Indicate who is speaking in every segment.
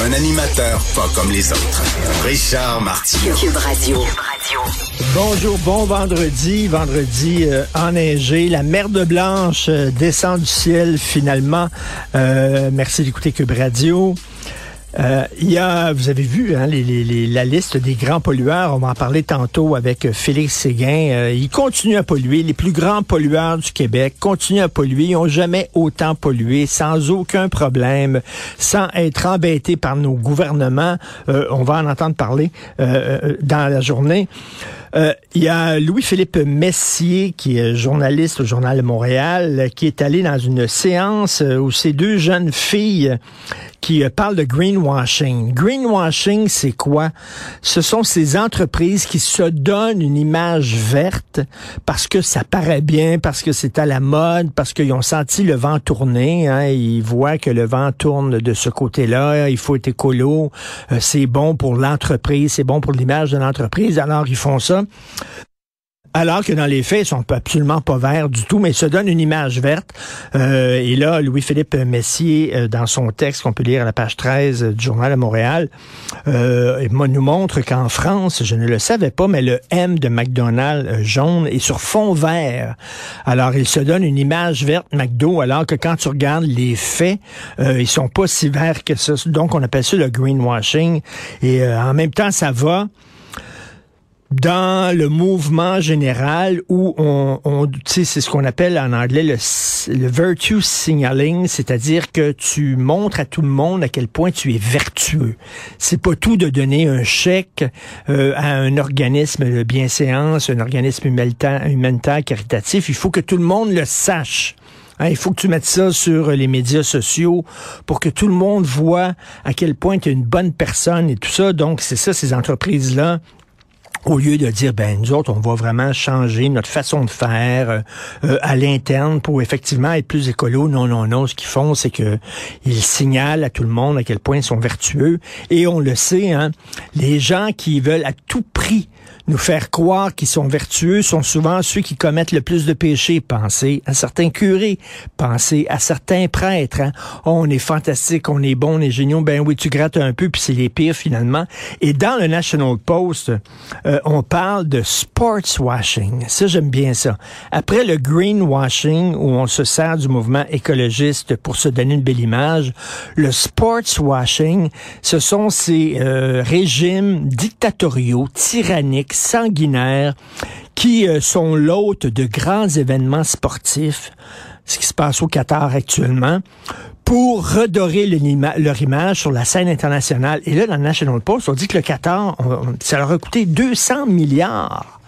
Speaker 1: Un animateur pas comme les autres. Richard Martineau.
Speaker 2: Cube Radio.
Speaker 3: Bonjour, bon vendredi, vendredi euh, enneigé. La merde blanche euh, descend du ciel finalement. Euh, merci d'écouter Cube Radio. Euh, il y a, vous avez vu hein, les, les, la liste des grands pollueurs. On va en parler tantôt avec euh, Félix Séguin. Euh, ils continuent à polluer. Les plus grands pollueurs du Québec continuent à polluer. Ils n'ont jamais autant pollué, sans aucun problème, sans être embêtés par nos gouvernements. Euh, on va en entendre parler dans la journée. Il y a Louis-Philippe Messier, qui est journaliste au Journal de Montréal, qui est allé dans une séance où ces deux jeunes filles qui parlent de greenwashing. Greenwashing, c'est quoi? Ce sont ces entreprises qui se donnent une image verte parce que ça paraît bien, parce que c'est à la mode, parce qu'ils ont senti le vent tourner. Hein, ils voient que le vent tourne de ce côté-là. Il faut être écolo. Euh, c'est bon pour l'entreprise. C'est bon pour l'image de l'entreprise. Alors, ils font ça. Alors que dans les faits, ils sont absolument pas verts du tout, mais ils se donnent une image verte. Euh, et là, Louis-Philippe Messier, euh, dans son texte qu'on peut lire à la page 13 du Journal de Montréal, euh, nous montre qu'en France, je ne le savais pas, mais le M de McDonald's jaune est sur fond vert. Alors, il se donne une image verte McDo, alors que quand tu regardes les faits, ils sont pas si verts que ça. Donc, on appelle ça le greenwashing. Et en même temps, ça va dans le mouvement général où on, on c'est ce qu'on appelle en anglais le, le virtue signaling, c'est-à-dire que tu montres à tout le monde à quel point tu es vertueux. C'est pas tout de donner un chèque euh, à un organisme de bienséance, un organisme humanitaire, humanitaire caritatif. Il faut que tout le monde le sache. Hein, il faut que tu mettes ça sur les médias sociaux pour que tout le monde voit à quel point tu es une bonne personne et tout ça. Donc, c'est ça, ces entreprises-là au lieu de dire ben nous autres on va vraiment changer notre façon de faire euh, euh, à l'interne pour effectivement être plus écolo non non non ce qu'ils font c'est que ils signalent à tout le monde à quel point ils sont vertueux et on le sait hein les gens qui veulent à tout prix nous faire croire qu'ils sont vertueux sont souvent ceux qui commettent le plus de péchés. Pensez à certains curés, pensez à certains prêtres. Hein. Oh, on est fantastique, on est bon, on est géniaux. Ben oui, tu grattes un peu, puis c'est les pires finalement. Et dans le National Post, euh, on parle de sports washing. Ça, j'aime bien ça. Après le greenwashing, où on se sert du mouvement écologiste pour se donner une belle image, le sports washing, ce sont ces euh, régimes dictatoriaux, tyranniques, sanguinaires qui euh, sont l'hôte de grands événements sportifs, ce qui se passe au Qatar actuellement, pour redorer leur image sur la scène internationale. Et là, dans le National Post, on dit que le Qatar, ça leur a coûté 200 milliards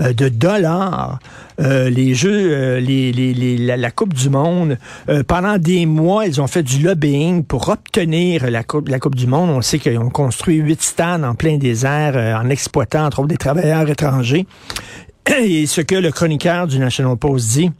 Speaker 3: euh, de dollars. Euh, les jeux, euh, les, les, la, Coupe du Monde. pendant des mois, ils ont fait du lobbying pour obtenir la Coupe, la coupe du Monde. On sait qu'ils ont construit huit stands en plein désert en exploitant, entre autres, des travailleurs étrangers. Et ce que le chroniqueur du National Post dit,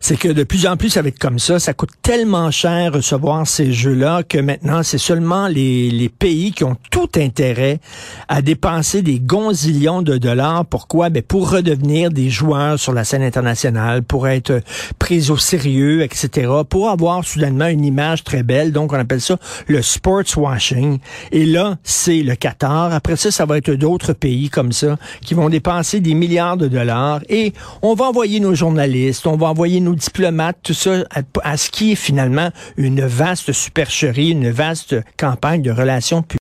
Speaker 3: c'est que de plus en plus, ça va être comme ça. Ça coûte tellement cher recevoir ces jeux-là que maintenant, c'est seulement les, les, pays qui ont tout intérêt à dépenser des gonzillions de dollars. Pourquoi? Ben, pour redevenir des joueurs sur la scène internationale, pour être pris au sérieux, etc., pour avoir soudainement une image très belle. Donc, on appelle ça le sports washing. Et là, c'est le Qatar. Après ça, ça va être d'autres pays comme ça qui vont dépenser des milliards de dollars et on va envoyer nos journalistes, on va envoyer nos diplomates, tout ça, à, ce qui est finalement une vaste supercherie, une vaste campagne de relations publiques